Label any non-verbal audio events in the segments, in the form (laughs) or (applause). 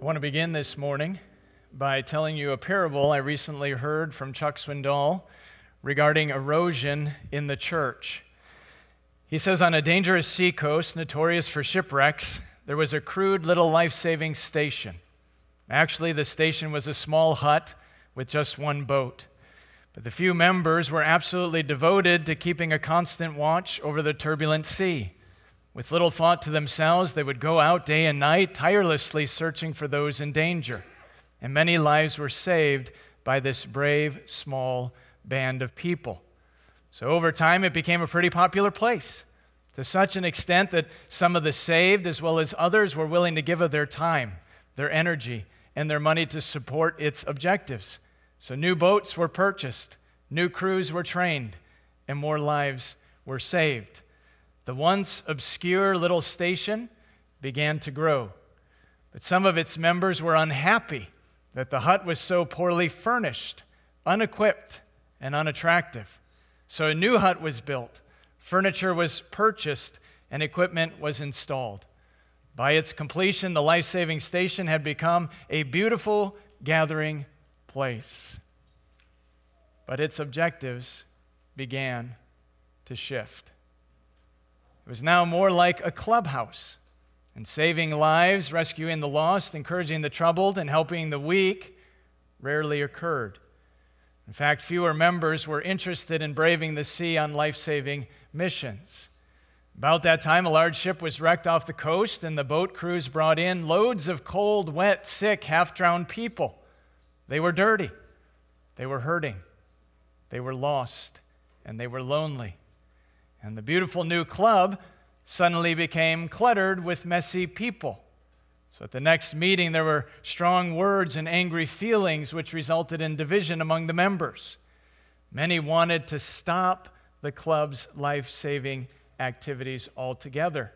I want to begin this morning by telling you a parable I recently heard from Chuck Swindoll regarding erosion in the church. He says on a dangerous seacoast notorious for shipwrecks, there was a crude little life saving station. Actually, the station was a small hut with just one boat. But the few members were absolutely devoted to keeping a constant watch over the turbulent sea. With little thought to themselves, they would go out day and night, tirelessly searching for those in danger. And many lives were saved by this brave, small band of people. So over time, it became a pretty popular place to such an extent that some of the saved, as well as others, were willing to give of their time, their energy, and their money to support its objectives. So new boats were purchased, new crews were trained, and more lives were saved. The once obscure little station began to grow. But some of its members were unhappy that the hut was so poorly furnished, unequipped, and unattractive. So a new hut was built, furniture was purchased, and equipment was installed. By its completion, the life saving station had become a beautiful gathering place. But its objectives began to shift. It was now more like a clubhouse. And saving lives, rescuing the lost, encouraging the troubled, and helping the weak rarely occurred. In fact, fewer members were interested in braving the sea on life saving missions. About that time, a large ship was wrecked off the coast, and the boat crews brought in loads of cold, wet, sick, half drowned people. They were dirty, they were hurting, they were lost, and they were lonely. And the beautiful new club suddenly became cluttered with messy people. So at the next meeting, there were strong words and angry feelings, which resulted in division among the members. Many wanted to stop the club's life saving activities altogether.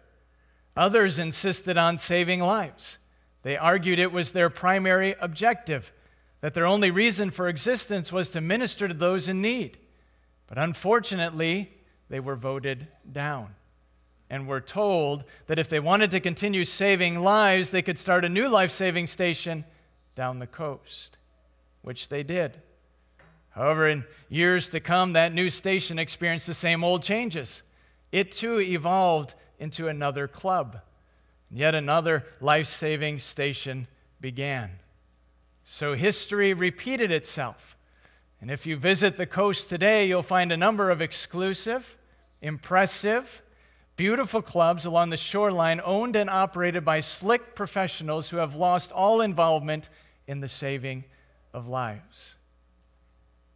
Others insisted on saving lives. They argued it was their primary objective, that their only reason for existence was to minister to those in need. But unfortunately, they were voted down and were told that if they wanted to continue saving lives, they could start a new life saving station down the coast, which they did. However, in years to come, that new station experienced the same old changes. It too evolved into another club. And Yet another life saving station began. So history repeated itself. And if you visit the coast today, you'll find a number of exclusive, impressive, beautiful clubs along the shoreline owned and operated by slick professionals who have lost all involvement in the saving of lives.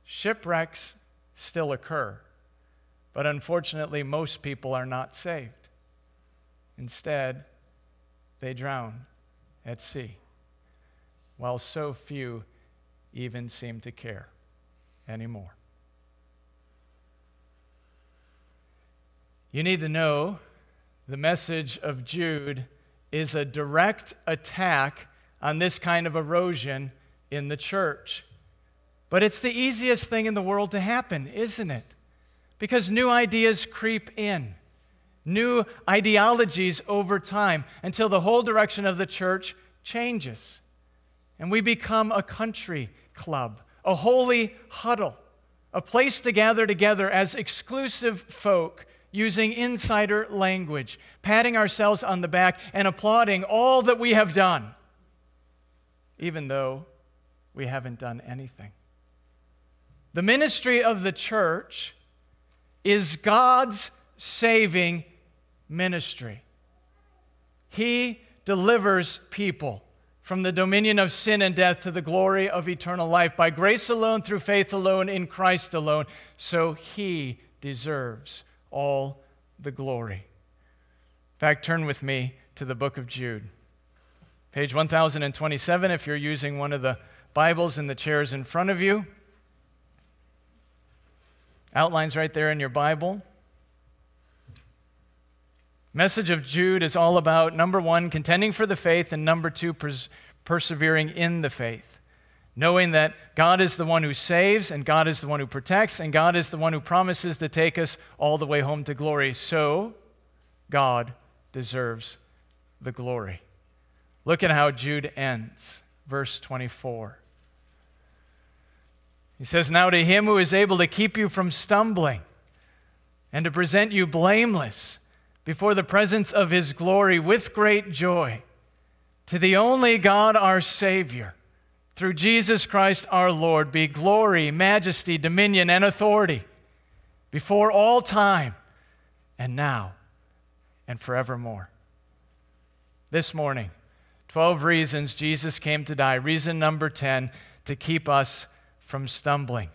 Shipwrecks still occur, but unfortunately, most people are not saved. Instead, they drown at sea, while so few even seem to care anymore. You need to know the message of Jude is a direct attack on this kind of erosion in the church. But it's the easiest thing in the world to happen, isn't it? Because new ideas creep in, new ideologies over time, until the whole direction of the church changes. And we become a country club, a holy huddle, a place to gather together as exclusive folk using insider language, patting ourselves on the back and applauding all that we have done, even though we haven't done anything. The ministry of the church is God's saving ministry. He delivers people from the dominion of sin and death to the glory of eternal life by grace alone, through faith alone, in Christ alone. So he deserves all the glory. In fact, turn with me to the book of Jude. Page 1027, if you're using one of the Bibles in the chairs in front of you. Outlines right there in your Bible. Message of Jude is all about number one, contending for the faith, and number two, pers- persevering in the faith. Knowing that God is the one who saves, and God is the one who protects, and God is the one who promises to take us all the way home to glory. So, God deserves the glory. Look at how Jude ends, verse 24. He says, Now to him who is able to keep you from stumbling and to present you blameless before the presence of his glory with great joy, to the only God our Savior, through Jesus Christ our Lord, be glory, majesty, dominion, and authority before all time and now and forevermore. This morning, 12 reasons Jesus came to die. Reason number 10 to keep us from stumbling.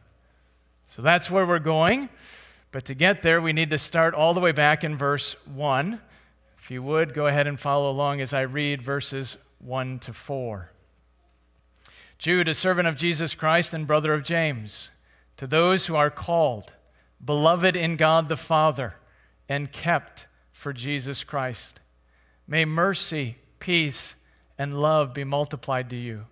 So that's where we're going. But to get there, we need to start all the way back in verse 1. If you would, go ahead and follow along as I read verses 1 to 4. Jude, a servant of Jesus Christ and brother of James, to those who are called, beloved in God the Father, and kept for Jesus Christ, may mercy, peace, and love be multiplied to you.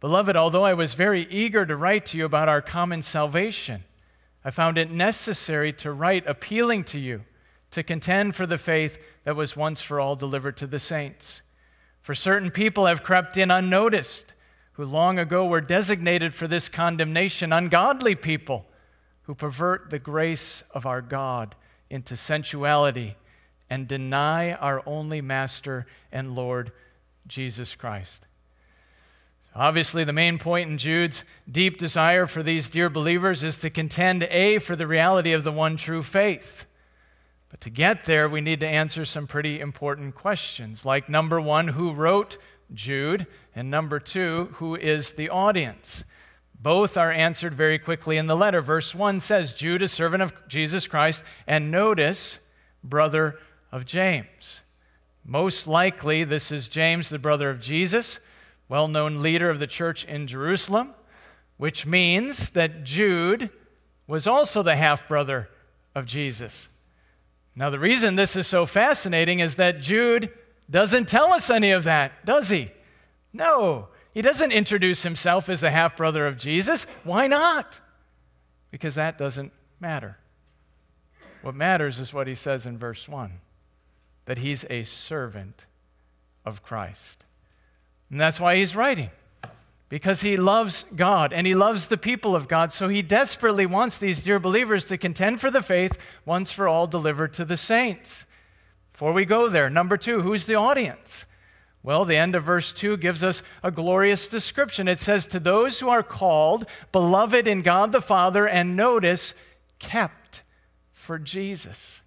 Beloved, although I was very eager to write to you about our common salvation, I found it necessary to write appealing to you to contend for the faith that was once for all delivered to the saints. For certain people have crept in unnoticed, who long ago were designated for this condemnation, ungodly people who pervert the grace of our God into sensuality and deny our only Master and Lord, Jesus Christ. Obviously, the main point in Jude's deep desire for these dear believers is to contend, A, for the reality of the one true faith. But to get there, we need to answer some pretty important questions, like number one, who wrote Jude? And number two, who is the audience? Both are answered very quickly in the letter. Verse 1 says, Jude, a servant of Jesus Christ, and notice, brother of James. Most likely, this is James, the brother of Jesus well known leader of the church in Jerusalem, which means that Jude was also the half brother of Jesus. Now, the reason this is so fascinating is that Jude doesn't tell us any of that, does he? No, he doesn't introduce himself as the half brother of Jesus. Why not? Because that doesn't matter. What matters is what he says in verse 1 that he's a servant of Christ. And that's why he's writing, because he loves God and he loves the people of God. So he desperately wants these dear believers to contend for the faith once for all delivered to the saints. Before we go there, number two, who's the audience? Well, the end of verse 2 gives us a glorious description. It says, To those who are called, beloved in God the Father, and notice, kept for Jesus.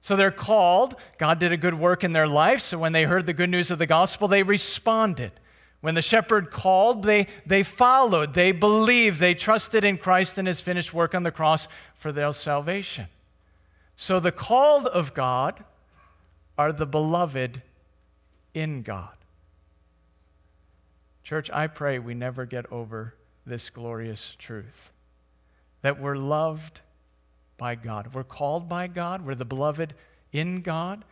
So they're called. God did a good work in their life. So when they heard the good news of the gospel, they responded. When the shepherd called, they, they followed, they believed, they trusted in Christ and his finished work on the cross for their salvation. So the called of God are the beloved in God. Church, I pray we never get over this glorious truth that we're loved by God. We're called by God. We're the beloved in God.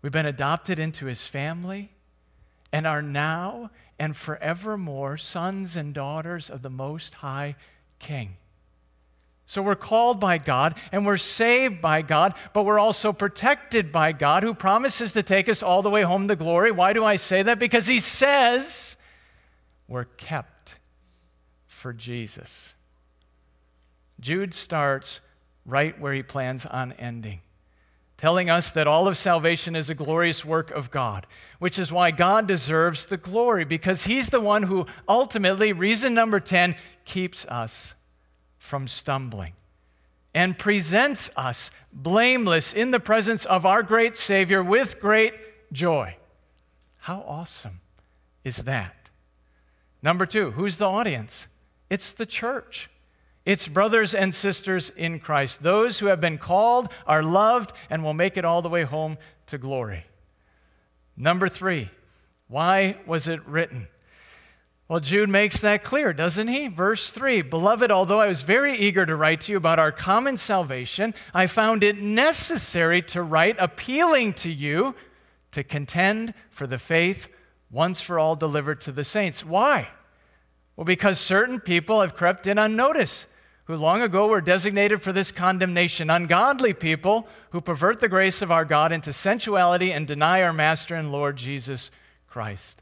We've been adopted into his family and are now and forevermore sons and daughters of the Most High King. So we're called by God and we're saved by God, but we're also protected by God who promises to take us all the way home to glory. Why do I say that? Because he says we're kept for Jesus. Jude starts right where he plans on ending, telling us that all of salvation is a glorious work of God, which is why God deserves the glory, because he's the one who ultimately, reason number 10, keeps us from stumbling and presents us blameless in the presence of our great Savior with great joy. How awesome is that? Number two, who's the audience? It's the church. It's brothers and sisters in Christ. Those who have been called are loved and will make it all the way home to glory. Number three, why was it written? Well, Jude makes that clear, doesn't he? Verse 3 Beloved, although I was very eager to write to you about our common salvation, I found it necessary to write appealing to you to contend for the faith once for all delivered to the saints. Why? Well, because certain people have crept in unnoticed who long ago were designated for this condemnation, ungodly people who pervert the grace of our God into sensuality and deny our Master and Lord Jesus Christ.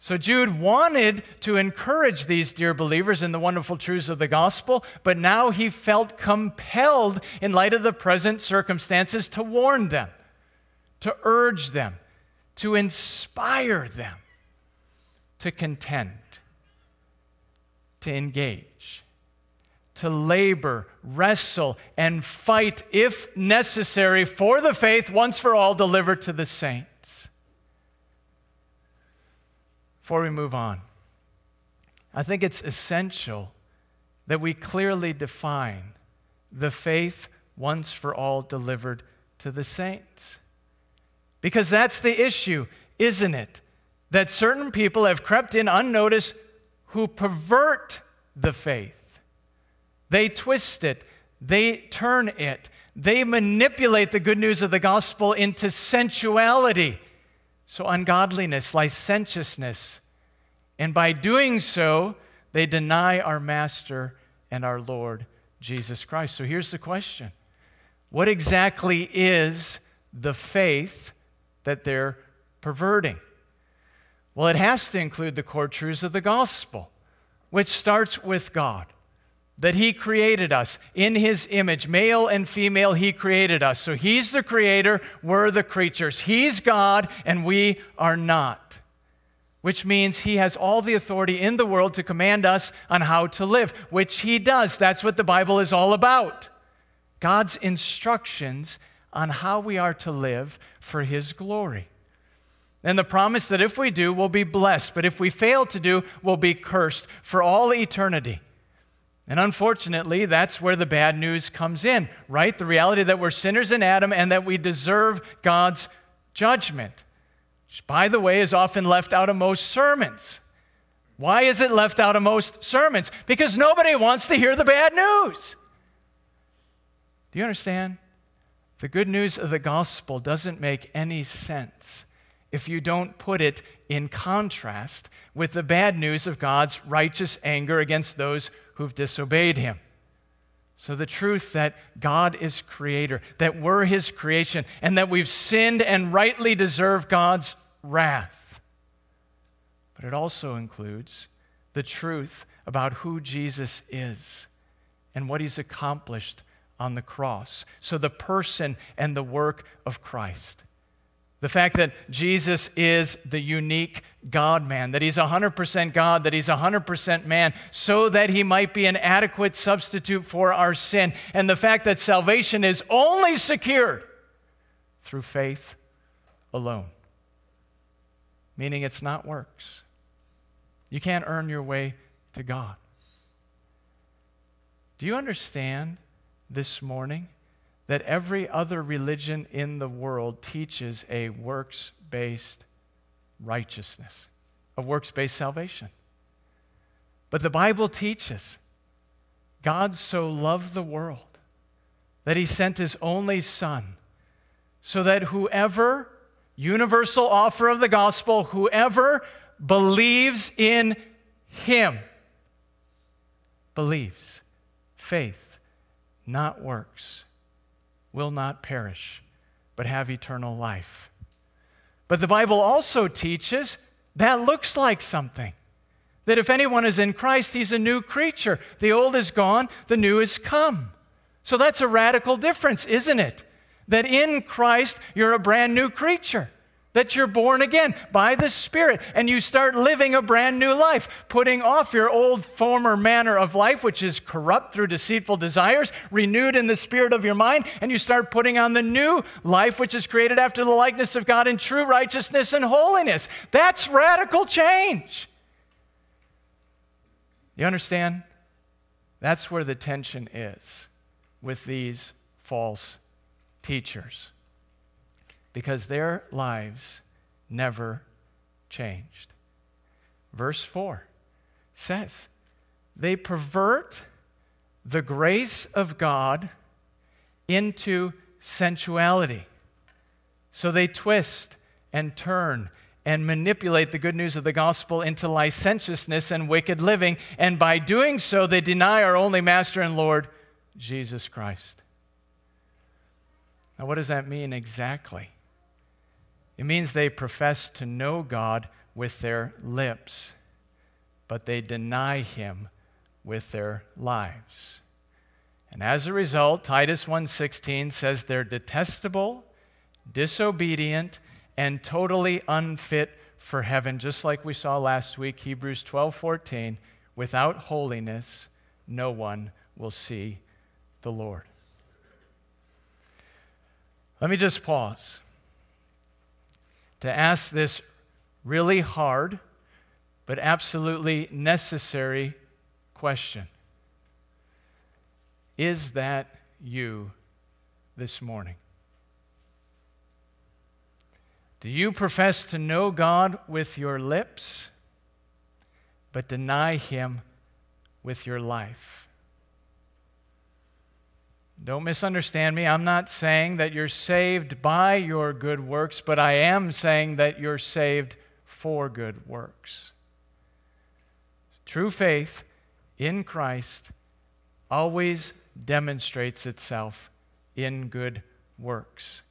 So Jude wanted to encourage these dear believers in the wonderful truths of the gospel, but now he felt compelled, in light of the present circumstances, to warn them, to urge them, to inspire them, to contend, to engage, to labor, wrestle, and fight, if necessary, for the faith once for all delivered to the saints. Before we move on, I think it's essential that we clearly define the faith once for all delivered to the saints. Because that's the issue, isn't it? That certain people have crept in unnoticed who pervert the faith. They twist it, they turn it, they manipulate the good news of the gospel into sensuality so, ungodliness, licentiousness. And by doing so, they deny our Master and our Lord Jesus Christ. So, here's the question What exactly is the faith that they're perverting? Well, it has to include the core truths of the gospel, which starts with God that He created us in His image. Male and female, He created us. So He's the creator, we're the creatures. He's God, and we are not. Which means He has all the authority in the world to command us on how to live, which He does. That's what the Bible is all about. God's instructions on how we are to live for His glory. And the promise that if we do, we'll be blessed, but if we fail to do, we'll be cursed for all eternity. And unfortunately, that's where the bad news comes in, right? The reality that we're sinners in Adam and that we deserve God's judgment, which, by the way, is often left out of most sermons. Why is it left out of most sermons? Because nobody wants to hear the bad news. Do you understand? The good news of the gospel doesn't make any sense if you don't put it in contrast with the bad news of God's righteous anger against those who've disobeyed him. So, the truth that God is creator, that we're his creation, and that we've sinned and rightly deserve God's wrath. But it also includes the truth about who Jesus is and what he's accomplished on the cross. So, the person and the work of Christ. The fact that Jesus is the unique God man, that he's 100% God, that he's 100% man, so that he might be an adequate substitute for our sin. And the fact that salvation is only secured through faith alone, meaning it's not works. You can't earn your way to God. Do you understand this morning that every other religion in the world teaches a works based righteousness, a works based salvation. But the Bible teaches God so loved the world that he sent his only Son so that whoever, universal offer of the gospel, whoever believes in him, believes, faith, not works will not perish, but have eternal life. But the Bible also teaches that looks like something. That if anyone is in Christ, he's a new creature. The old is gone, the new is come. So that's a radical difference, isn't it? That in Christ, you're a brand new creature that you're born again by the Spirit and you start living a brand new life, putting off your old former manner of life, which is corrupt through deceitful desires, renewed in the spirit of your mind, and you start putting on the new life, which is created after the likeness of God in true righteousness and holiness. That's radical change. You understand? That's where the tension is with these false teachers because their lives never changed. Verse 4 says, They pervert the grace of God into sensuality. So they twist and turn and manipulate the good news of the gospel into licentiousness and wicked living. And by doing so, they deny our only Master and Lord, Jesus Christ. Now, what does that mean exactly? It means they profess to know God with their lips, but they deny him with their lives. And as a result, Titus 1:16 says they're detestable, disobedient, and totally unfit for heaven, just like we saw last week, Hebrews 12:14, without holiness no one will see the Lord. Let me just pause to ask this really hard but absolutely necessary question Is that you this morning? Do you profess to know God with your lips, but deny Him with your life? Don't misunderstand me. I'm not saying that you're saved by your good works, but I am saying that you're saved for good works. True faith in Christ always demonstrates itself in good works.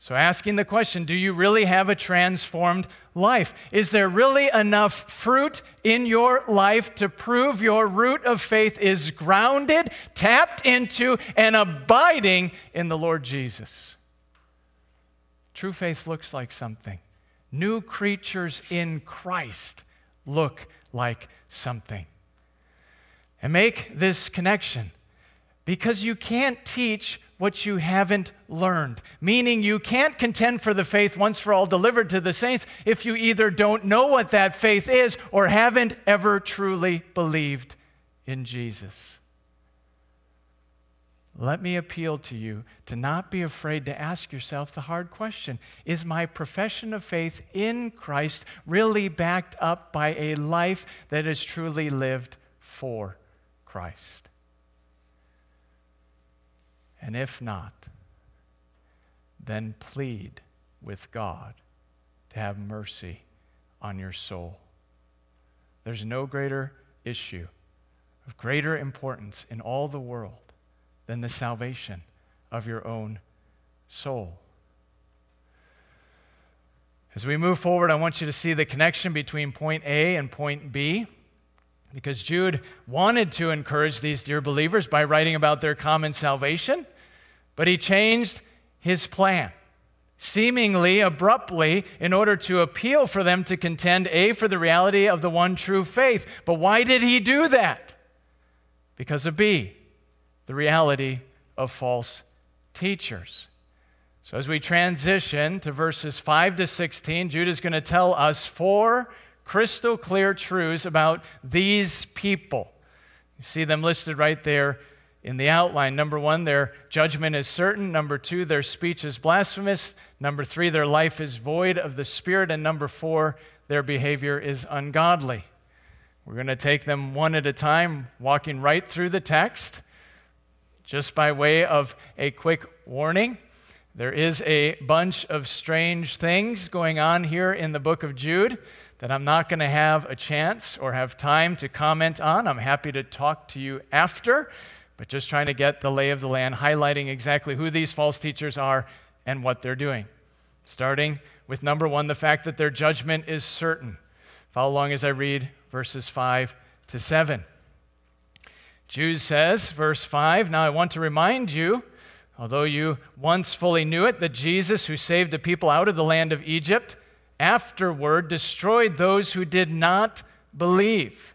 So, asking the question do you really have a transformed life? Is there really enough fruit in your life to prove your root of faith is grounded, tapped into, and abiding in the Lord Jesus? True faith looks like something. New creatures in Christ look like something. And make this connection because you can't teach what you haven't learned. Meaning, you can't contend for the faith once for all delivered to the saints if you either don't know what that faith is or haven't ever truly believed in Jesus. Let me appeal to you to not be afraid to ask yourself the hard question Is my profession of faith in Christ really backed up by a life that is truly lived for Christ? And if not, then plead with God to have mercy on your soul. There's no greater issue of greater importance in all the world than the salvation of your own soul. As we move forward, I want you to see the connection between point A and point B. Because Jude wanted to encourage these dear believers by writing about their common salvation, but he changed his plan seemingly abruptly in order to appeal for them to contend A, for the reality of the one true faith. But why did he do that? Because of B, the reality of false teachers. So as we transition to verses 5 to 16, Jude is going to tell us four crystal clear truths about these people. You see them listed right there in the outline. Number one, their judgment is certain. Number two, their speech is blasphemous. Number three, their life is void of the Spirit. And number four, their behavior is ungodly. We're going to take them one at a time, walking right through the text. Just by way of a quick warning, there is a bunch of strange things going on here in the book of Jude that I'm not going to have a chance or have time to comment on. I'm happy to talk to you after, but just trying to get the lay of the land, highlighting exactly who these false teachers are and what they're doing. Starting with number one, the fact that their judgment is certain. Follow along as I read verses 5 to 7. Jude says, verse 5 Now I want to remind you, although you once fully knew it, that Jesus, who saved the people out of the land of Egypt, afterward destroyed those who did not believe.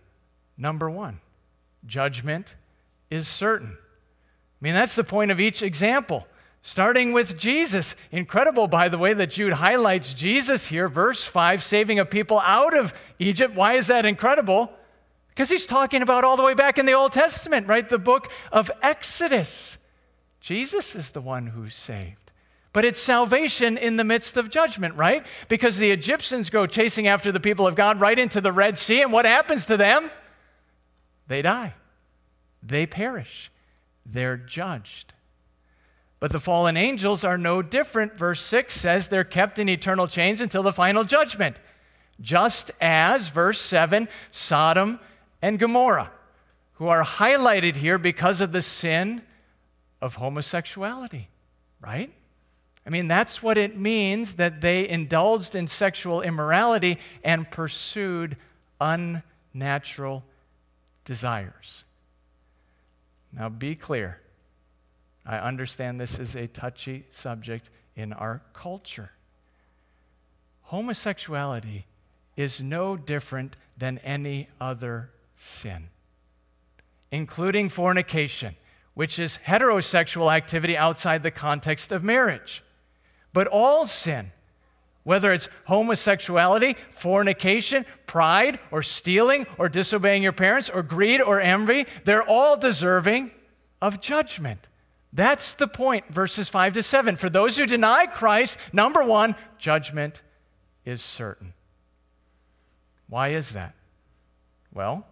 Number one, judgment is certain. I mean, that's the point of each example. Starting with Jesus. Incredible, by the way, that Jude highlights Jesus here, verse 5, saving a people out of Egypt. Why is that incredible? Because he's talking about all the way back in the Old Testament, right? The book of Exodus. Jesus is the one who saved. But it's salvation in the midst of judgment, right? Because the Egyptians go chasing after the people of God right into the Red Sea, and what happens to them? They die, they perish, they're judged. But the fallen angels are no different. Verse 6 says they're kept in eternal chains until the final judgment, just as, verse 7, Sodom and Gomorrah, who are highlighted here because of the sin of homosexuality, right? I mean, that's what it means that they indulged in sexual immorality and pursued unnatural desires. Now, be clear. I understand this is a touchy subject in our culture. Homosexuality is no different than any other sin, including fornication, which is heterosexual activity outside the context of marriage. But all sin, whether it's homosexuality, fornication, pride, or stealing, or disobeying your parents, or greed, or envy, they're all deserving of judgment. That's the point, verses 5 to 7. For those who deny Christ, number one, judgment is certain. Why is that? Well,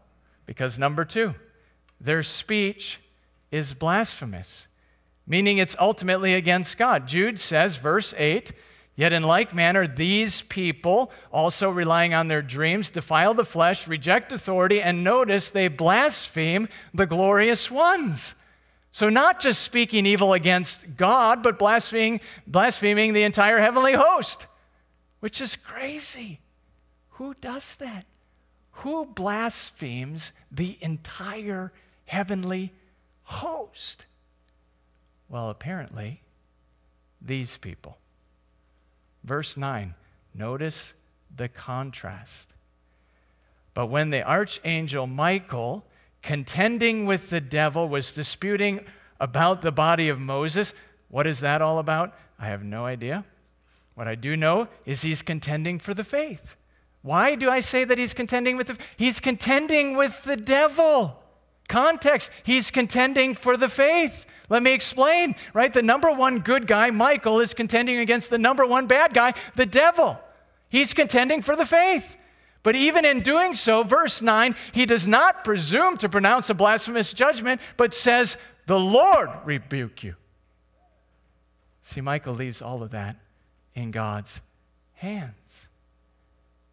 because number two, their speech is blasphemous, meaning it's ultimately against God. Jude says, verse 8, Yet in like manner, these people, also relying on their dreams, defile the flesh, reject authority, and notice they blaspheme the glorious ones. So, not just speaking evil against God, but blaspheming, blaspheming the entire heavenly host, which is crazy. Who does that? Who blasphemes the entire heavenly host? Well, apparently, these people. Verse 9, notice the contrast. But when the archangel Michael contending with the devil, was disputing about the body of Moses. What is that all about? I have no idea. What I do know is he's contending for the faith. Why do I say that he's contending with the He's contending with the devil. Context, he's contending for the faith. Let me explain, right? The number one good guy, Michael, is contending against the number one bad guy, the devil. He's contending for the faith. But even in doing so, verse 9, he does not presume to pronounce a blasphemous judgment, but says, The Lord rebuke you. See, Michael leaves all of that in God's hands.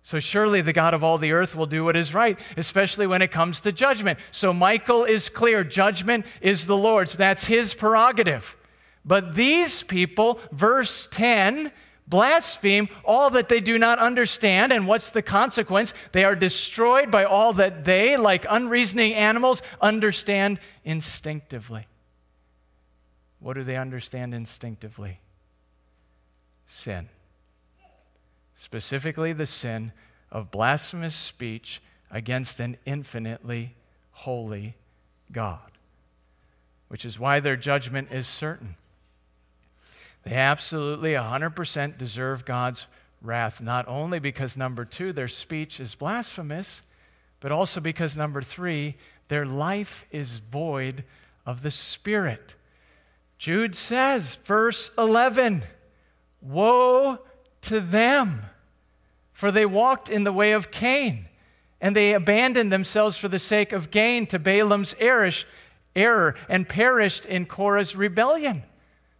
So surely the God of all the earth will do what is right, especially when it comes to judgment. So Michael is clear judgment is the Lord's, that's his prerogative. But these people, verse 10, blaspheme all that they do not understand. And what's the consequence? They are destroyed by all that they, like unreasoning animals, understand instinctively. What do they understand instinctively? Sin. Specifically, the sin of blasphemous speech against an infinitely holy God, which is why their judgment is certain. They absolutely 100% deserve God's wrath, not only because, number two, their speech is blasphemous, but also because, number three, their life is void of the Spirit. Jude says, verse 11, Woe to them, for they walked in the way of Cain, and they abandoned themselves for the sake of gain to Balaam's error, and perished in Korah's rebellion.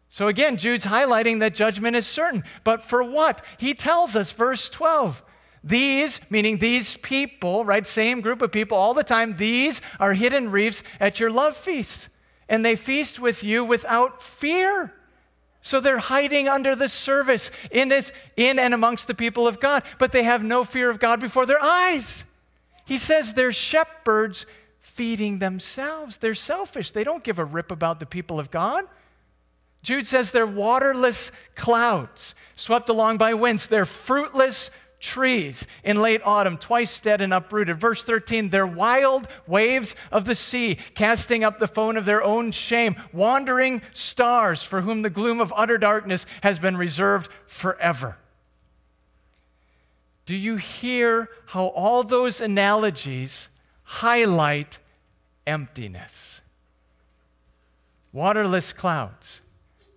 So again, Jude's highlighting that judgment is certain. But for what? He tells us, verse 12. These, meaning these people, right? Same group of people all the time, these are hidden reefs at your love feasts. And they feast with you without fear. So they're hiding under the service in, this, in and amongst the people of God, but they have no fear of God before their eyes. He says they're shepherds feeding themselves. They're selfish. They don't give a rip about the people of God. Jude says they're waterless clouds swept along by winds. They're fruitless trees in late autumn, twice dead and uprooted. Verse 13, they're wild waves of the sea, casting up the foam of their own shame, wandering stars for whom the gloom of utter darkness has been reserved forever. Do you hear how all those analogies highlight emptiness? Waterless clouds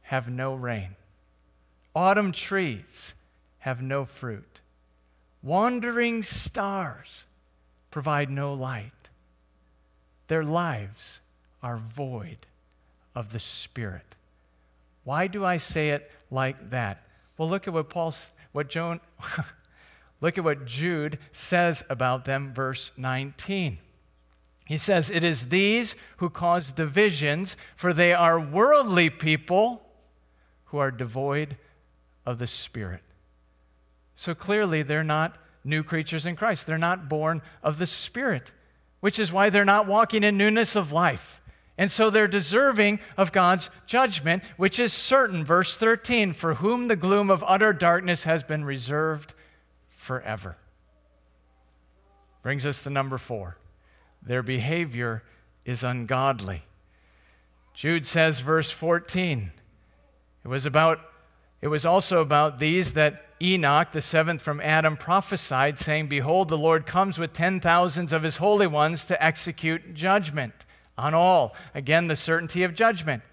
have no rain. Autumn trees have no fruit. Wandering stars provide no light. Their lives are void of the Spirit. Why do I say it like that? Well, look at what Paul, what Joan, (laughs) look at what Jude says about them, verse 19. He says, It is these who cause divisions, for they are worldly people who are devoid of the Spirit. So clearly, they're not new creatures in Christ. They're not born of the Spirit, which is why they're not walking in newness of life. And so they're deserving of God's judgment, which is certain. Verse 13 For whom the gloom of utter darkness has been reserved forever. Brings us to number four their behavior is ungodly. Jude says, verse 14, it was about it was also about these that Enoch, the seventh from Adam, prophesied, saying, Behold, the Lord comes with ten thousands of his holy ones to execute judgment on all. Again, the certainty of judgment.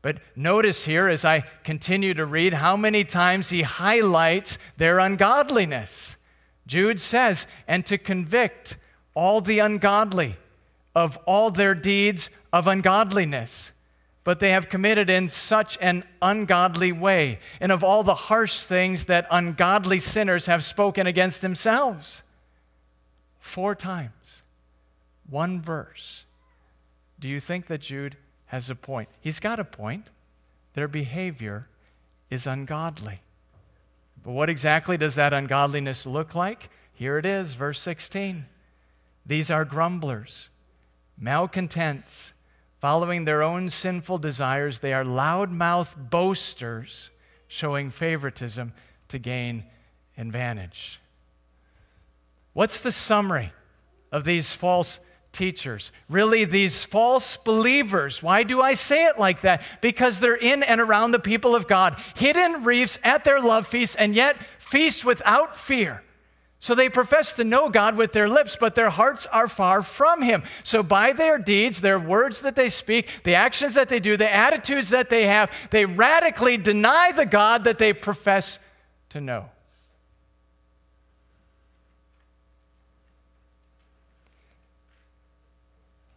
But notice here, as I continue to read, how many times he highlights their ungodliness. Jude says, And to convict all the ungodly of all their deeds of ungodliness. But they have committed in such an ungodly way, and of all the harsh things that ungodly sinners have spoken against themselves. Four times, one verse. Do you think that Jude has a point? He's got a point. Their behavior is ungodly. But what exactly does that ungodliness look like? Here it is, verse 16. These are grumblers, malcontents, following their own sinful desires. They are loudmouth boasters, showing favoritism to gain advantage. What's the summary of these false teachers? Really, these false believers. Why do I say it like that? Because they're in and around the people of God, hidden reefs at their love feasts, and yet feast without fear. So they profess to know God with their lips, but their hearts are far from Him. So by their deeds, their words that they speak, the actions that they do, the attitudes that they have, they radically deny the God that they profess to know.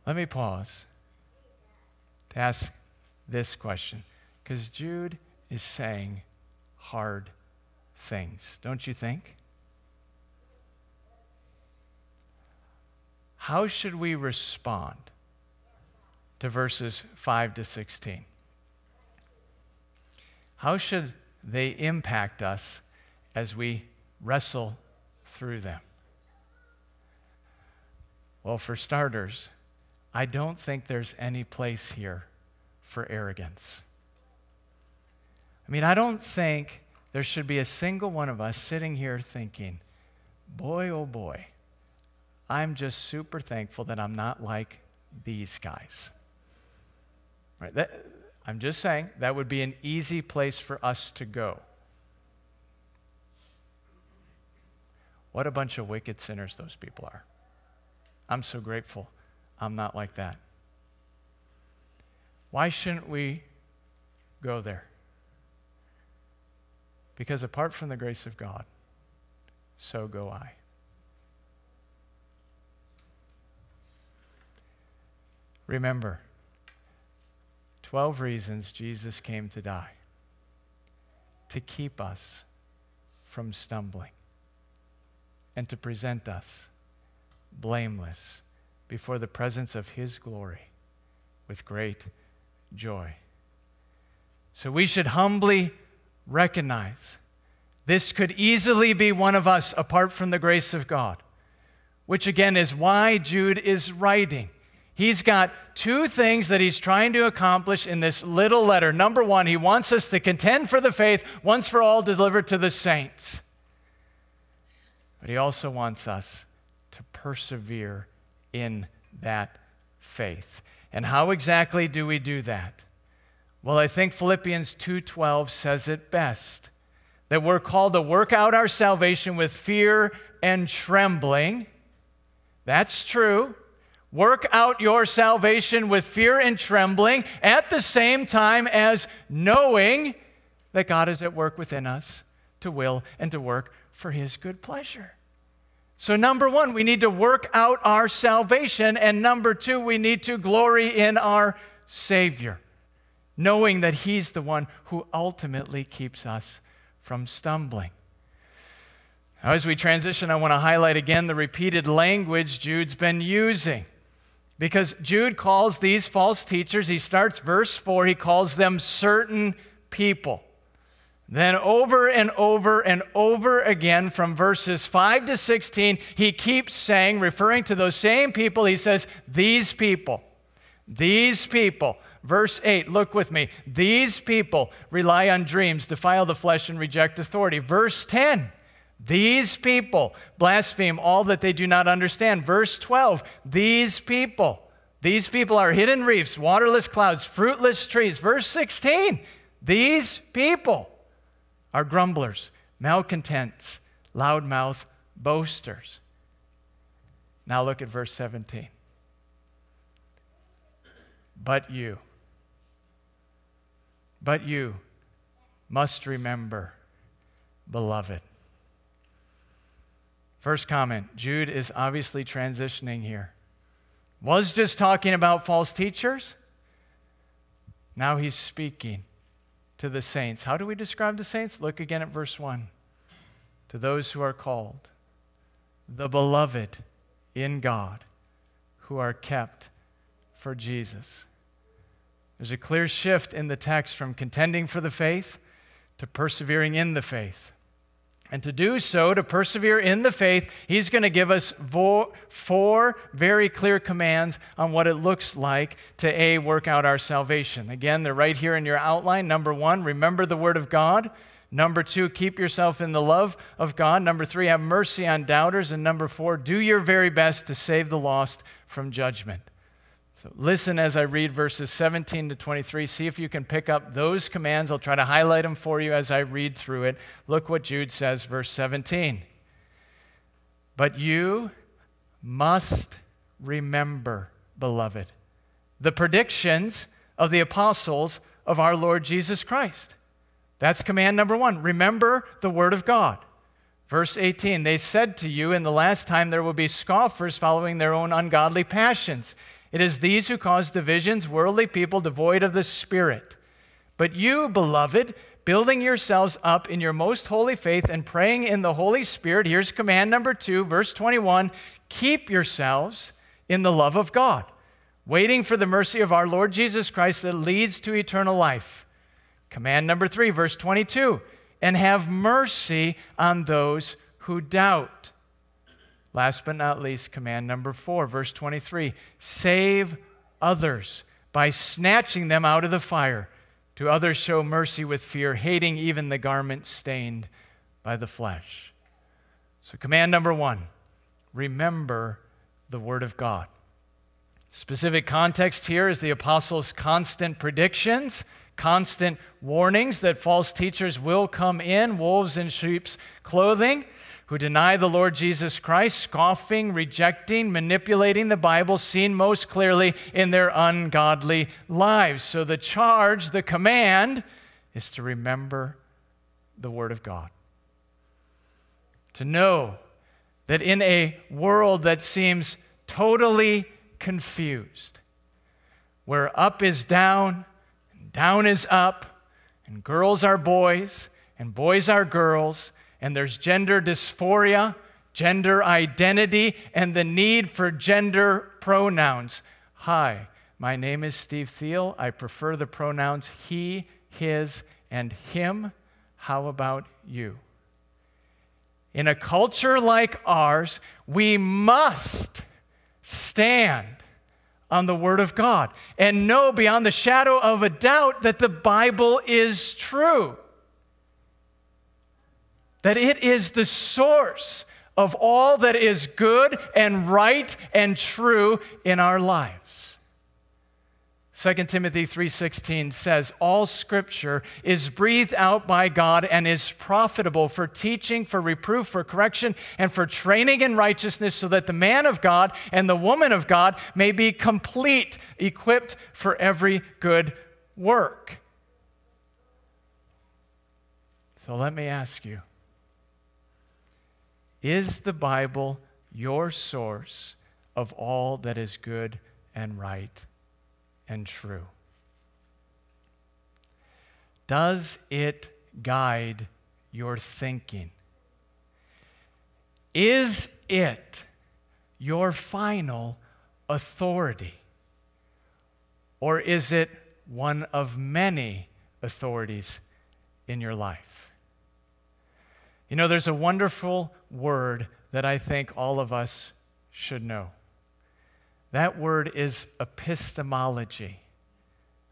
Let me pause to ask this question because Jude is saying hard things, don't you think? How should we respond to verses 5 to 16? How should they impact us as we wrestle through them? Well, for starters, I don't think there's any place here for arrogance. I mean, I don't think there should be a single one of us sitting here thinking, boy, oh boy, I'm just super thankful that I'm not like these guys. Right? That, I'm just saying that would be an easy place for us to go. What a bunch of wicked sinners those people are. I'm so grateful I'm not like that. Why shouldn't we go there? Because apart from the grace of God, so go I. Remember, 12 reasons Jesus came to die to keep us from stumbling and to present us blameless before the presence of His glory with great joy. So we should humbly recognize this could easily be one of us apart from the grace of God, which again is why Jude is writing. He's got two things that he's trying to accomplish in this little letter. Number one, he wants us to contend for the faith once for all delivered to the saints. But he also wants us to persevere in that faith. And how exactly do we do that? Well, I think Philippians 2:12 says it best. That we're called to work out our salvation with fear and trembling. That's true. Work out your salvation with fear and trembling at the same time as knowing that God is at work within us to will and to work for his good pleasure. So, number one, we need to work out our salvation. And number two, we need to glory in our Savior, knowing that He's the one who ultimately keeps us from stumbling. Now, as we transition, I want to highlight again the repeated language Jude's been using. Because Jude calls these false teachers, he starts verse 4, he calls them certain people. Then, over and over and over again, from verses 5 to 16, he keeps saying, referring to those same people, he says, These people, these people. Verse 8, look with me. These people rely on dreams, defile the flesh, and reject authority. Verse 10, these people blaspheme all that they do not understand. Verse 12, these people. These people are hidden reefs, waterless clouds, fruitless trees. Verse 16, these people are grumblers, malcontents, loudmouth boasters. Now look at verse 17. But you, but you must remember, beloved. First comment Jude is obviously transitioning here. Was just talking about false teachers. Now he's speaking to the saints. How do we describe the saints? Look again at verse 1. To those who are called, the beloved in God, who are kept for Jesus. There's a clear shift in the text from contending for the faith to persevering in the faith. And to do so, to persevere in the faith, he's going to give us four very clear commands on what it looks like to A, work out our salvation. Again, they're right here in your outline. Number one, remember the word of God. Number two, keep yourself in the love of God. Number three, have mercy on doubters. And number four, do your very best to save the lost from judgment. So listen as I read verses 17 to 23. See if you can pick up those commands. I'll try to highlight them for you as I read through it. Look what Jude says, verse 17. But you must remember, beloved, the predictions of the apostles of our Lord Jesus Christ. That's command number one. Remember the word of God. Verse 18, they said to you, in the last time there will be scoffers following their own ungodly passions it is these who cause divisions, worldly people devoid of the Spirit. But you, beloved, building yourselves up in your most holy faith and praying in the Holy Spirit, here's command number two, verse 21 keep yourselves in the love of God, waiting for the mercy of our Lord Jesus Christ that leads to eternal life. Command number three, verse 22 and have mercy on those who doubt. Last but not least, command number four, verse 23 save others by snatching them out of the fire. To others, show mercy with fear, hating even the garment stained by the flesh. So, command number one remember the Word of God. Specific context here is the apostles' constant predictions, constant warnings that false teachers will come in, wolves in sheep's clothing who deny the Lord Jesus Christ, scoffing, rejecting, manipulating the Bible, seen most clearly in their ungodly lives. So the charge, the command, is to remember the Word of God. To know that in a world that seems totally confused, where up is down, and down is up, and girls are boys, and boys are girls, and there's gender dysphoria, gender identity, and the need for gender pronouns. Hi, my name is Steve Thiel. I prefer the pronouns he, his, and him. How about you? In a culture like ours, we must stand on the Word of God and know beyond the shadow of a doubt that the Bible is true that it is the source of all that is good and right and true in our lives. 2 Timothy 3:16 says all scripture is breathed out by God and is profitable for teaching, for reproof, for correction and for training in righteousness so that the man of God and the woman of God may be complete, equipped for every good work. So let me ask you Is the Bible your source of all that is good and right and true? Does it guide your thinking? Is it your final authority? Or is it one of many authorities in your life? You know, there's a wonderful word that I think all of us should know. That word is epistemology.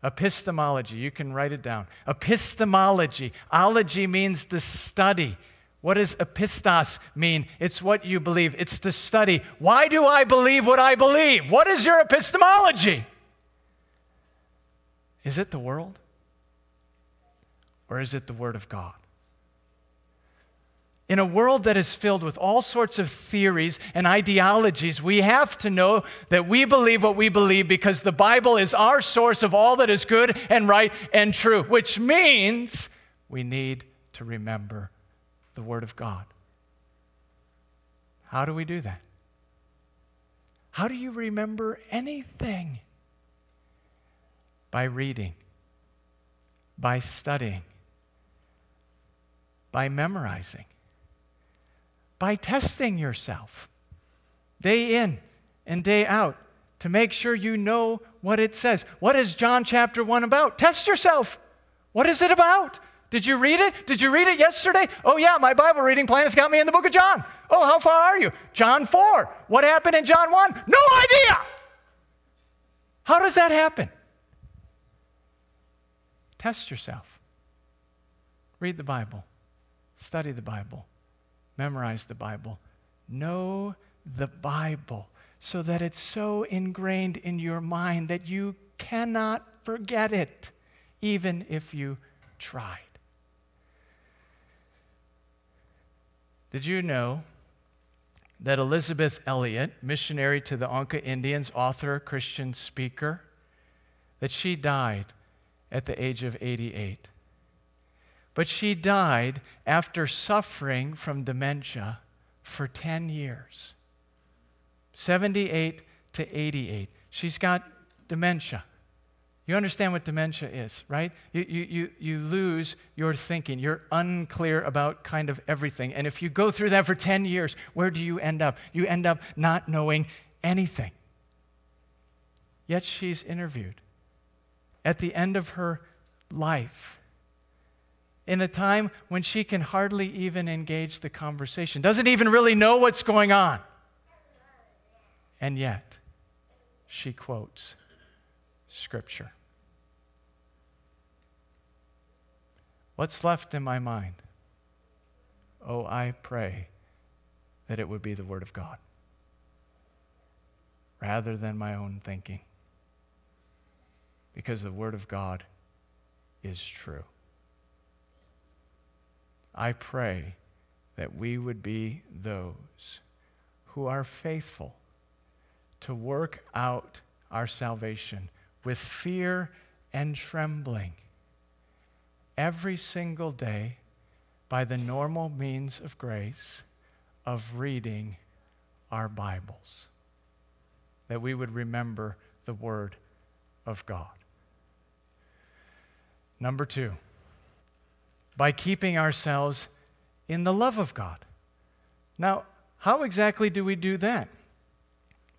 Epistemology, you can write it down. Epistemology. Ology means the study. What does epistos mean? It's what you believe, it's the study. Why do I believe what I believe? What is your epistemology? Is it the world? Or is it the Word of God? In a world that is filled with all sorts of theories and ideologies, we have to know that we believe what we believe because the Bible is our source of all that is good and right and true, which means we need to remember the Word of God. How do we do that? How do you remember anything? By reading, by studying, by memorizing, by testing yourself day in and day out to make sure you know what it says. What is John chapter 1 about? Test yourself. What is it about? Did you read it? Did you read it yesterday? Oh, yeah, my Bible reading plan has got me in the book of John. Oh, how far are you? John 4. What happened in John 1? No idea. How does that happen? Test yourself. Read the Bible, study the Bible, memorize the Bible, know the Bible so that it's so ingrained in your mind that you cannot forget it, even if you tried. Did you know that Elisabeth Elliot, missionary to the Auca Indians, author, Christian speaker, that she died at the age of 88? But she died after suffering from dementia for 10 years 78 to 88. She's got dementia. You understand what dementia is, right? You, you, you, you lose your thinking. You're unclear about kind of everything. And if you go through that for 10 years, where do you end up? You end up not knowing anything. Yet she's interviewed at the end of her life in a time when she can hardly even engage the conversation, doesn't even really know what's going on. And yet, she quotes Scripture. What's left in my mind? Oh, I pray that it would be the Word of God rather than my own thinking. Because the Word of God is true. I pray that we would be those who are faithful to work out our salvation with fear and trembling every single day by the normal means of grace of reading our Bibles, that we would remember the Word of God. Number two, by keeping ourselves in the love of God. Now, how exactly do we do that?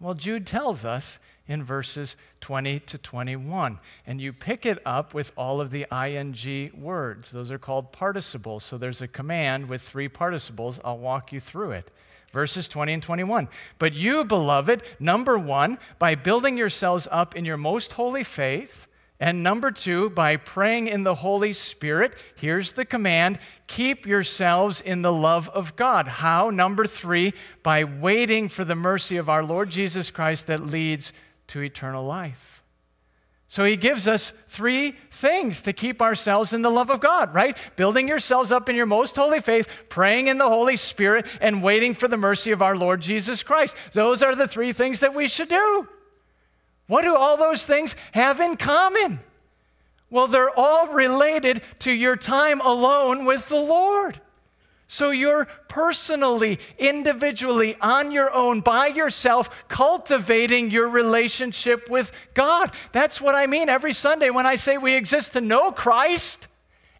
Well, Jude tells us in verses 20 to 21. And you pick it up with all of the ing words. Those are called participles. So there's a command with three participles. I'll walk you through it. Verses 20 and 21. But you, beloved, number one, by building yourselves up in your most holy faith, and number two, by praying in the Holy Spirit, here's the command keep yourselves in the love of God. How? Number three, by waiting for the mercy of our Lord Jesus Christ that leads to eternal life. So he gives us three things to keep ourselves in the love of God, right? Building yourselves up in your most holy faith, praying in the Holy Spirit, and waiting for the mercy of our Lord Jesus Christ. Those are the three things that we should do. What do all those things have in common? Well, they're all related to your time alone with the Lord. So you're personally, individually, on your own, by yourself, cultivating your relationship with God. That's what I mean every Sunday when I say we exist to know Christ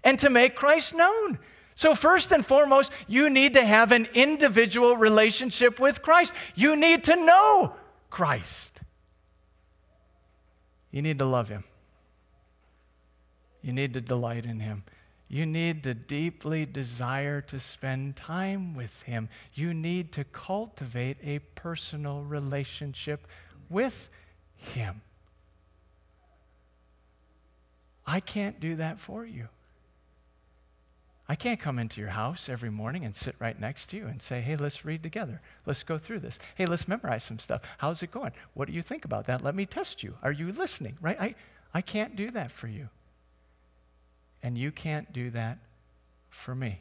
and to make Christ known. So, first and foremost, you need to have an individual relationship with Christ. You need to know Christ. You need to love Him. You need to delight in Him. You need to deeply desire to spend time with Him. You need to cultivate a personal relationship with Him. I can't do that for you. I can't come into your house every morning and sit right next to you and say, hey, let's read together. Let's go through this. Hey, let's memorize some stuff. How's it going? What do you think about that? Let me test you. Are you listening? Right? I, I can't do that for you. And you can't do that for me.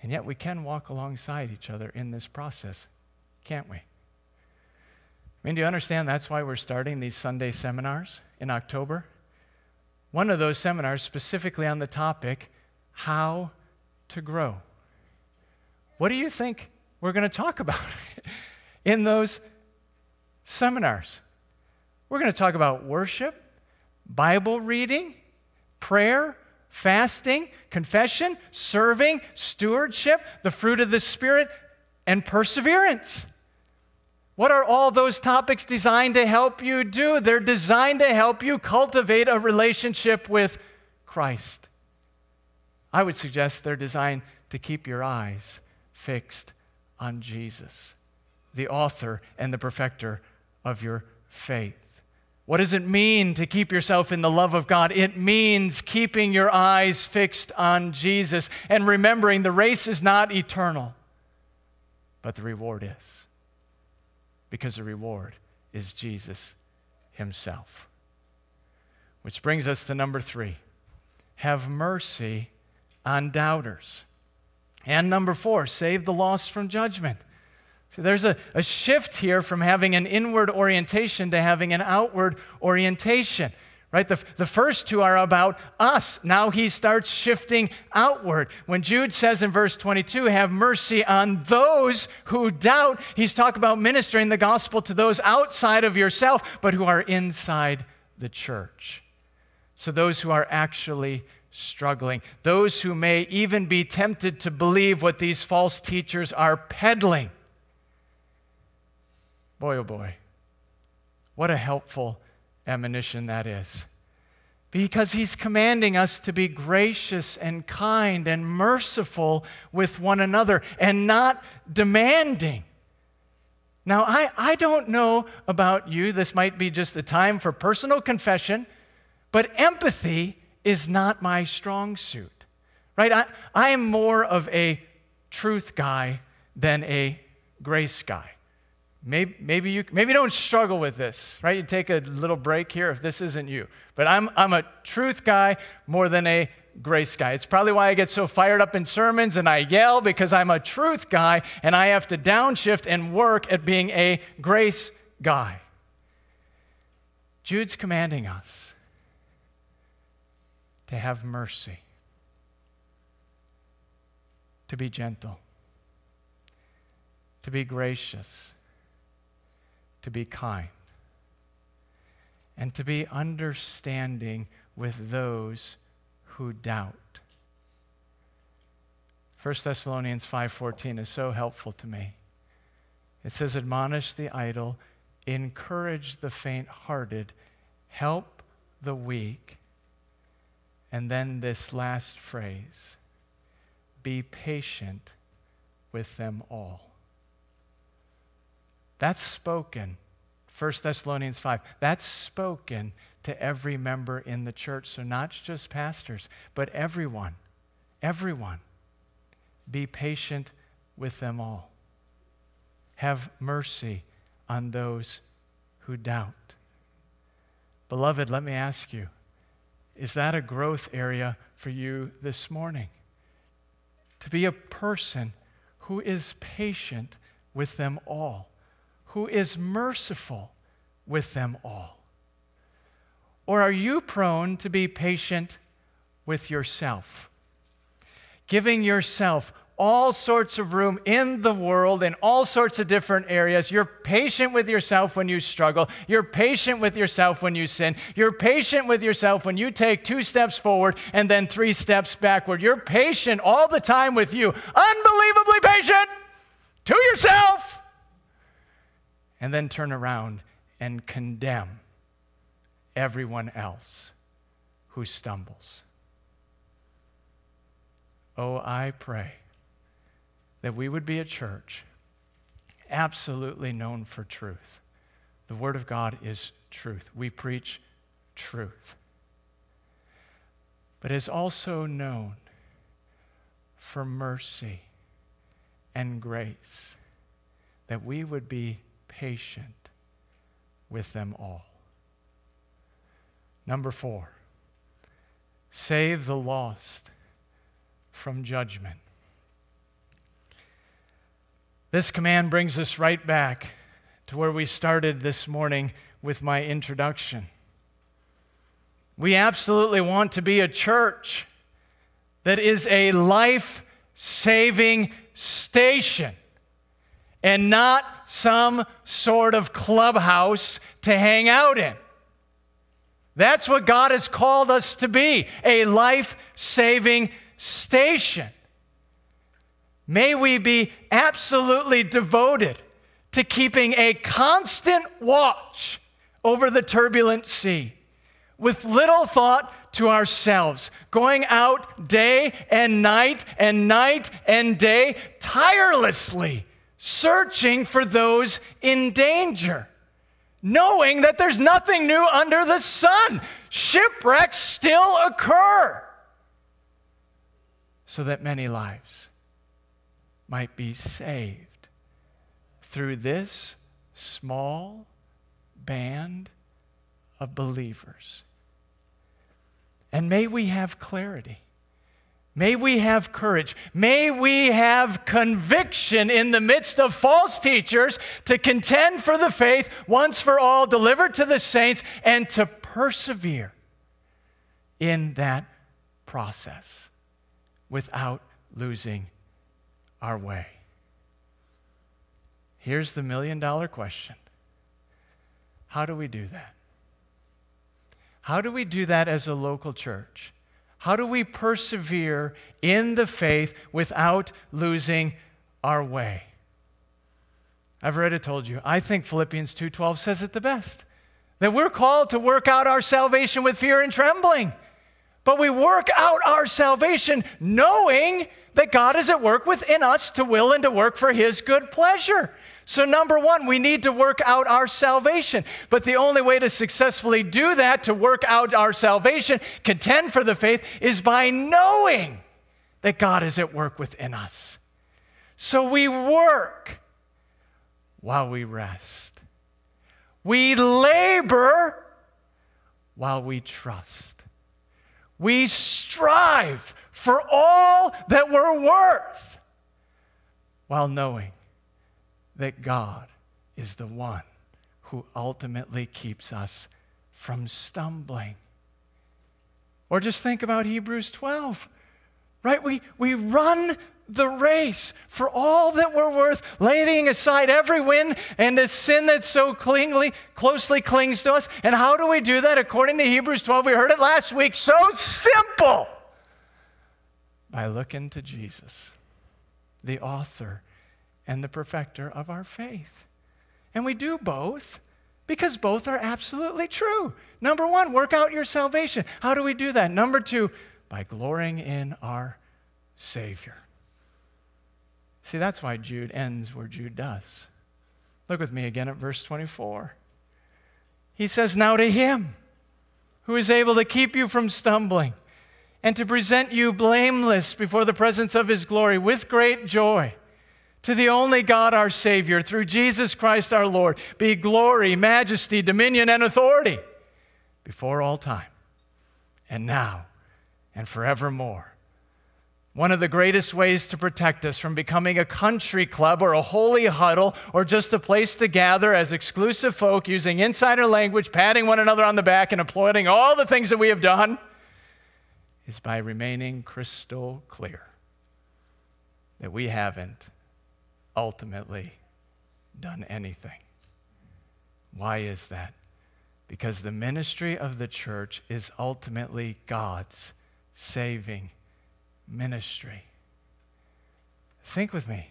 And yet we can walk alongside each other in this process, can't we? I mean, do you understand that's why we're starting these Sunday seminars in October? One of those seminars specifically on the topic, how to grow. What do you think we're going to talk about (laughs) in those seminars? We're going to talk about worship, Bible reading, prayer, fasting, confession, serving, stewardship, the fruit of the Spirit, and perseverance. What are all those topics designed to help you do? They're designed to help you cultivate a relationship with Christ. I would suggest they're designed to keep your eyes fixed on Jesus, the author and the perfecter of your faith. What does it mean to keep yourself in the love of God? It means keeping your eyes fixed on Jesus and remembering the race is not eternal, but the reward is. Because the reward is Jesus Himself. Which brings us to number three have mercy on doubters. And number four, save the lost from judgment. So there's a, a shift here from having an inward orientation to having an outward orientation. Right? The, the first two are about us. Now he starts shifting outward. When Jude says in verse 22, have mercy on those who doubt, he's talking about ministering the gospel to those outside of yourself, but who are inside the church. So those who are actually struggling, those who may even be tempted to believe what these false teachers are peddling. Boy, oh boy, what a helpful admonition that is. Because he's commanding us to be gracious and kind and merciful with one another and not demanding. Now, I, I don't know about you. This might be just the time for personal confession, but empathy is not my strong suit, right? I, I am more of a truth guy than a grace guy. Maybe, maybe you maybe don't struggle with this, right? You take a little break here if this isn't you. But I'm, I'm a truth guy more than a grace guy. It's probably why I get so fired up in sermons and I yell because I'm a truth guy and I have to downshift and work at being a grace guy. Jude's commanding us to have mercy, to be gentle, to be gracious to be kind and to be understanding with those who doubt. 1 Thessalonians 5:14 is so helpful to me. It says admonish the idle, encourage the faint-hearted, help the weak. And then this last phrase, be patient with them all. That's spoken. 1 Thessalonians 5. That's spoken to every member in the church. So, not just pastors, but everyone. Everyone. Be patient with them all. Have mercy on those who doubt. Beloved, let me ask you is that a growth area for you this morning? To be a person who is patient with them all who is merciful with them all? Or are you prone to be patient with yourself? Giving yourself all sorts of room in the world in all sorts of different areas. You're patient with yourself when you struggle. You're patient with yourself when you sin. You're patient with yourself when you take two steps forward and then three steps backward. You're patient all the time with you, unbelievably patient to yourself. And then turn around and condemn everyone else who stumbles. Oh, I pray that we would be a church absolutely known for truth. The Word of God is truth. We preach truth. But is also known for mercy and grace, that we would be patient with them all. Number four, save the lost from judgment. This command brings us right back to where we started this morning with my introduction. We absolutely want to be a church that is a life saving station and not some sort of clubhouse to hang out in. That's what God has called us to be a life saving station. May we be absolutely devoted to keeping a constant watch over the turbulent sea with little thought to ourselves, going out day and night and night and day, tirelessly searching for those in danger, knowing that there's nothing new under the sun. Shipwrecks still occur, so that many lives might be saved through this small band of believers. And may we have clarity. May we have courage. May we have conviction in the midst of false teachers to contend for the faith once for all, delivered to the saints, and to persevere in that process without losing our way. Here's the million dollar question How do we do that? How do we do that as a local church? How do we persevere in the faith without losing our way? I've already told you. I think Philippians 2:12 says it the best. That we're called to work out our salvation with fear and trembling. But we work out our salvation knowing that God is at work within us to will and to work for his good pleasure. So, number one, we need to work out our salvation. But the only way to successfully do that, to work out our salvation, contend for the faith, is by knowing that God is at work within us. So we work while we rest. We labor while we trust. We strive for all that we're worth while knowing that God is the one who ultimately keeps us from stumbling. Or just think about Hebrews 12, right? We, we run the race for all that we're worth, laying aside every wind and the sin that so clingly, closely clings to us. And how do we do that? According to Hebrews 12, we heard it last week. So simple! By looking to Jesus, the author and the perfecter of our faith. And we do both because both are absolutely true. Number one, work out your salvation. How do we do that? Number two, by glorying in our Savior. See, that's why Jude ends where Jude does. Look with me again at verse 24. He says, Now to him who is able to keep you from stumbling and to present you blameless before the presence of his glory with great joy. To the only God, our Savior, through Jesus Christ our Lord, be glory, majesty, dominion, and authority before all time, and now, and forevermore. One of the greatest ways to protect us from becoming a country club or a holy huddle or just a place to gather as exclusive folk using insider language, patting one another on the back, and applauding all the things that we have done is by remaining crystal clear that we haven't ultimately done anything. Why is that? Because the ministry of the church is ultimately God's saving ministry. Think with me.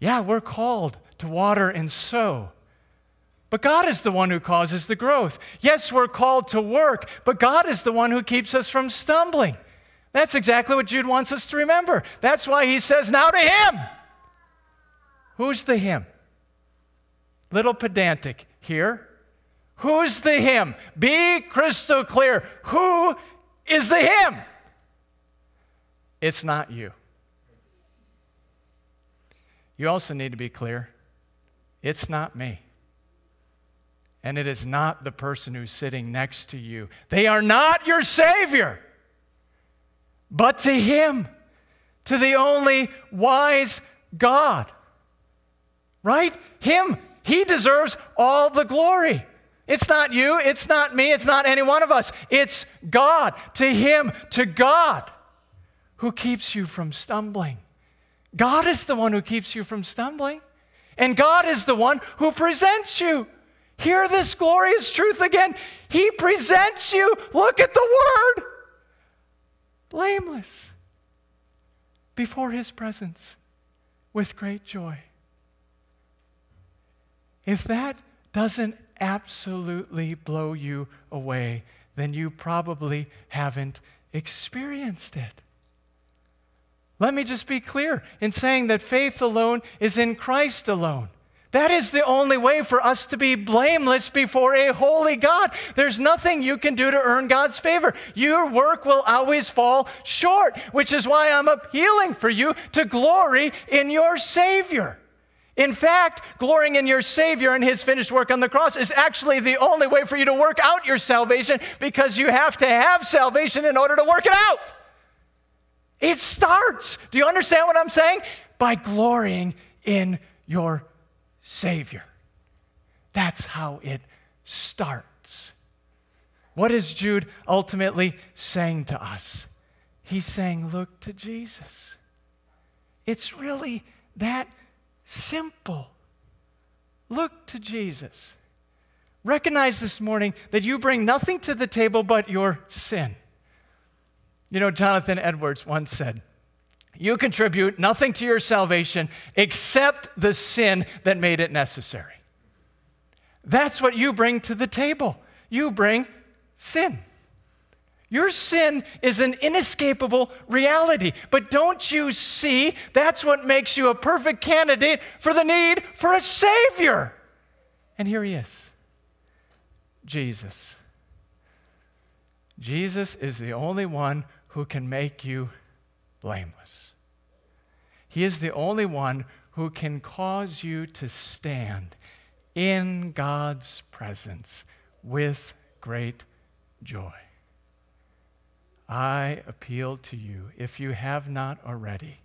Yeah, we're called to water and sow. But God is the one who causes the growth. Yes, we're called to work, but God is the one who keeps us from stumbling. That's exactly what Jude wants us to remember. That's why he says, Now to him. Who's the him? Little pedantic here. Who's the him? Be crystal clear. Who is the him? It's not you. You also need to be clear it's not me. And it is not the person who's sitting next to you. They are not your Savior, but to Him, to the only wise God. Right? Him. He deserves all the glory. It's not you, it's not me, it's not any one of us. It's God. To Him, to God who keeps you from stumbling. God is the one who keeps you from stumbling. And God is the one who presents you. Hear this glorious truth again. He presents you, look at the word, blameless before his presence with great joy. If that doesn't absolutely blow you away, then you probably haven't experienced it. Let me just be clear in saying that faith alone is in Christ alone. That is the only way for us to be blameless before a holy God. There's nothing you can do to earn God's favor. Your work will always fall short, which is why I'm appealing for you to glory in your Savior. In fact, glorying in your Savior and His finished work on the cross is actually the only way for you to work out your salvation because you have to have salvation in order to work it out. It starts, do you understand what I'm saying? By glorying in your Savior. That's how it starts. What is Jude ultimately saying to us? He's saying, Look to Jesus. It's really that simple. Look to Jesus. Recognize this morning that you bring nothing to the table but your sin. You know, Jonathan Edwards once said, You contribute nothing to your salvation except the sin that made it necessary. That's what you bring to the table. You bring sin. Your sin is an inescapable reality. But don't you see that's what makes you a perfect candidate for the need for a Savior? And here he is Jesus. Jesus is the only one who can make you blameless. He is the only one who can cause you to stand in God's presence with great joy. I appeal to you, if you have not already,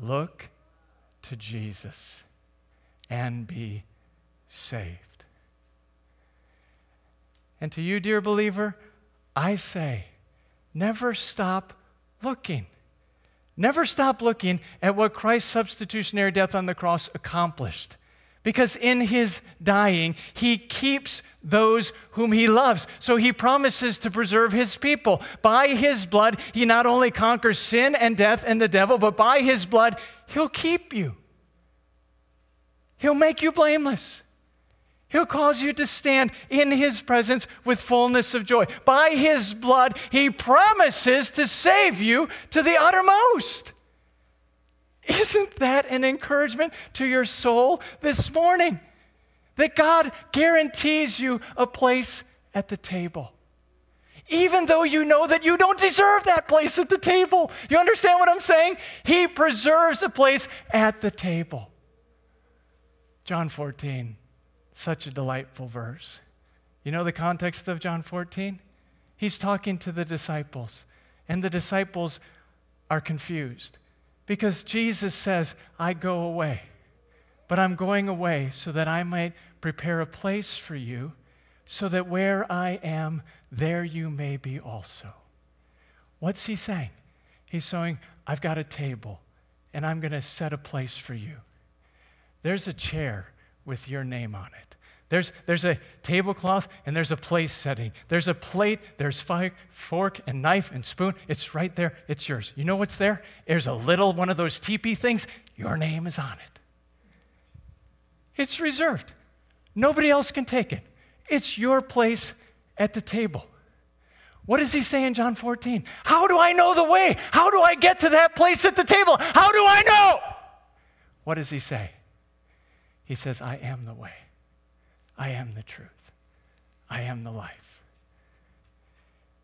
look to Jesus and be saved. And to you, dear believer, I say, Never stop looking. Never stop looking at what Christ's substitutionary death on the cross accomplished. Because in his dying, he keeps those whom he loves. So he promises to preserve his people. By his blood, he not only conquers sin and death and the devil, but by his blood, he'll keep you. He'll make you blameless. He'll cause you to stand in His presence with fullness of joy. By His blood, He promises to save you to the uttermost. Isn't that an encouragement to your soul this morning? That God guarantees you a place at the table. Even though you know that you don't deserve that place at the table. You understand what I'm saying? He preserves a place at the table. John 14. Such a delightful verse. You know the context of John 14? He's talking to the disciples, and the disciples are confused because Jesus says, I go away, but I'm going away so that I might prepare a place for you, so that where I am, there you may be also. What's he saying? He's saying, I've got a table and I'm going to set a place for you. There's a chair with your name on it. There's, there's a tablecloth and there's a place setting. There's a plate, there's fork and knife and spoon. It's right there. It's yours. You know what's there? There's a little one of those teepee things. Your name is on it. It's reserved. Nobody else can take it. It's your place at the table. What does he say in John 14? How do I know the way? How do I get to that place at the table? How do I know? What does he say? He says, I am the way. I am the truth. I am the life.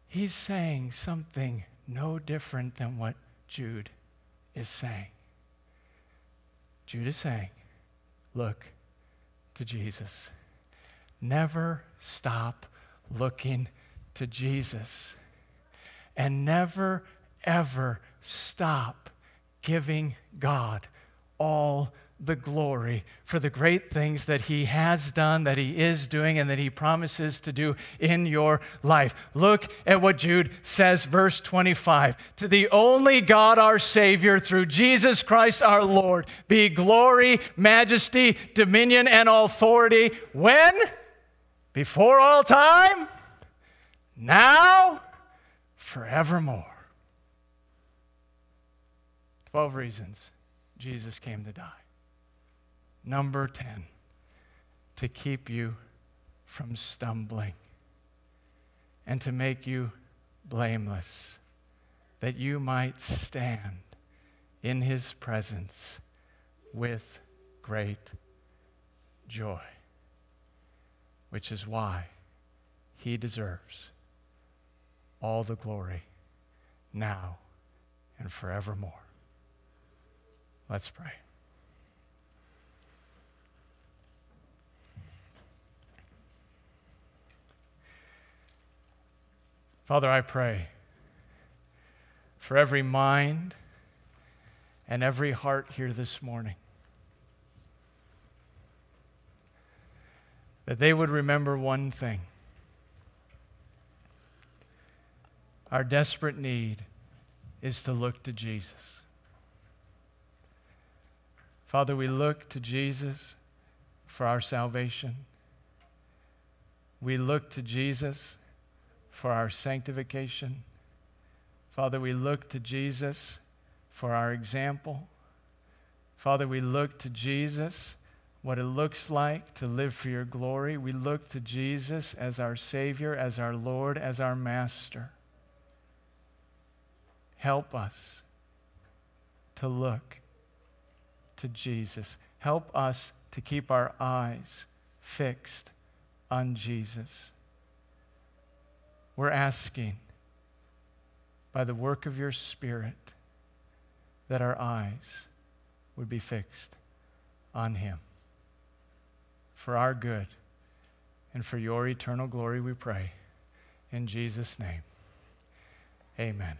He's saying something no different than what Jude is saying. Jude is saying, look to Jesus. Never stop looking to Jesus. And never, ever stop giving God all the glory for the great things that He has done, that He is doing, and that He promises to do in your life. Look at what Jude says, verse 25. To the only God, our Savior, through Jesus Christ our Lord, be glory, majesty, dominion, and authority when? Before all time? now, forevermore. Twelve reasons Jesus came to die. Number 10, to keep you from stumbling and to make you blameless, that you might stand in his presence with great joy, which is why he deserves all the glory now and forevermore. Let's pray. Father, I pray for every mind and every heart here this morning that they would remember one thing Our desperate need is to look to Jesus. Father, we look to Jesus for our salvation. We look to Jesus for our sanctification. Father, we look to Jesus for our example. Father, we look to Jesus, what it looks like to live for your glory. We look to Jesus as our Savior, as our Lord, as our Master. Help us to look to Jesus. Help us to keep our eyes fixed on Jesus. We're asking by the work of your Spirit that our eyes would be fixed on Him. For our good and for your eternal glory, we pray. In Jesus' name, amen.